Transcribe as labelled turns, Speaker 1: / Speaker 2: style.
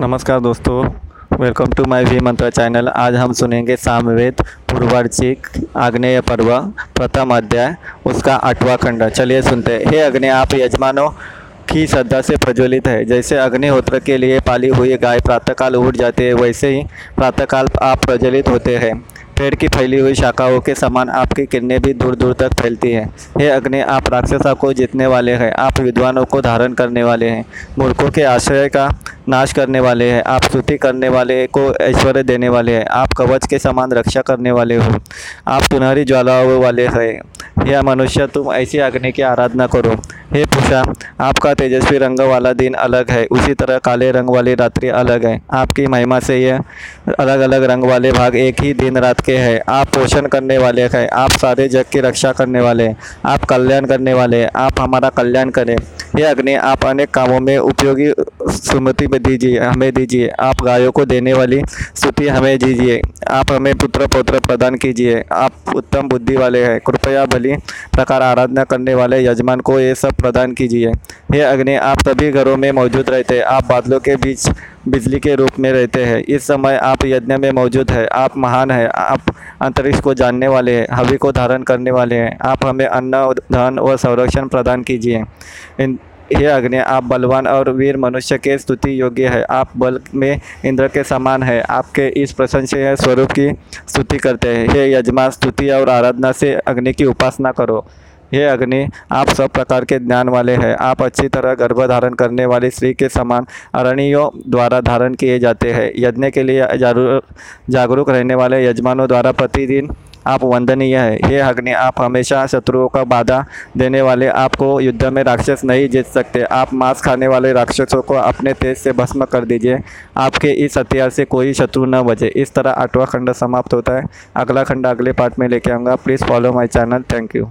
Speaker 1: नमस्कार दोस्तों welcome to my V Mantra channel आज हम सुनेंगे सामवेद पूर्वार्चिक आग्नेय पर्व, प्रथम अध्याय, उसका आठवां खंड। चलिए सुनते हैं। हे अग्नि, आप यजमानों की श्रद्धा से प्रज्वलित है। जैसे अग्निहोत्र के लिए पाली हुई गाय प्रातःकाल उठ जाती है, वैसे ही प्रातःकाल आप प्रज्वलित होते हैं। पेड़ की फैली हुई शाखाओं के समान आपकी किरणें भी दूर दूर तक फैलती हैं। हे अग्नि, आप राक्षसा को जीतने वाले हैं। आप विद्वानों को धारण करने वाले हैं। मूर्खों के आश्रय का नाश करने वाले हैं, आप स्तुति करने वाले को ऐश्वर्य देने वाले हैं, आप कवच के समान रक्षा करने वाले हो, आप सुनहरी ज्वालाओं वाले हैं। यह मनुष्य, तुम ऐसी अग्नि की आराधना करो। हे पूषा, आपका तेजस्वी रंग वाला दिन अलग है, उसी तरह काले रंग वाली रात्रि अलग है। आपकी महिमा से यह अलग अलग रंग वाले भाग एक ही दिन रात के हैं। आप पोषण करने वाले हैं, आप सारे जग की रक्षा करने वाले हैं, आप कल्याण करने वाले हैं, आप हमारा कल्याण करें। हे अग्नि, आप अनेक कामों में उपयोगी सुमति में दीजिए, हमें दीजिए, आप गायों को देने वाली स्तुति हमें दीजिए, आप हमें पुत्र पौत्र प्रदान कीजिए, आप उत्तम बुद्धि वाले हैं, कृपया भली प्रकार आराधना करने वाले, यजमान को ये सब प्रदान कीजिए। हे अग्नि, आप सभी घरों में मौजूद रहते हैं, आप बादलों के बीच बिजली के रूप में रहते हैं, इस समय आप यज्ञ में मौजूद है, आप महान हैं, आप अंतरिक्ष को जानने वाले हैं, हवि को धारण करने वाले हैं, आप हमें अन्न, धन और संरक्षण प्रदान कीजिए। हे अग्नि, आप बलवान और वीर मनुष्य के स्तुति योग्य है। आप बल में इंद्र के समान है। आपके इस प्रशंसनीय स्वरूप की स्तुति करते हैं। हे यजमान, स्तुति और आराधना से अग्नि की उपासना करो। हे अग्नि, आप सब प्रकार के ज्ञान वाले हैं। आप अच्छी तरह गर्भ धारण करने वाली स्त्री के समान अरणियों द्वारा धारण किए जाते हैं। यज्ञ के लिए जागरूक रहने वाले यजमानों द्वारा प्रतिदिन आप वंदनीय है। हे अग्नि, आप हमेशा शत्रुओं का बाधा देने वाले, आपको युद्ध में राक्षस नहीं जीत सकते। आप मांस खाने वाले राक्षसों को अपने तेज से भस्म कर दीजिए। आपके इस हथियार से कोई शत्रु न बचे। इस तरह आठवां खंड समाप्त होता है। अगला खंड अगले पार्ट में लेके आऊँगा। Please follow my channel thank you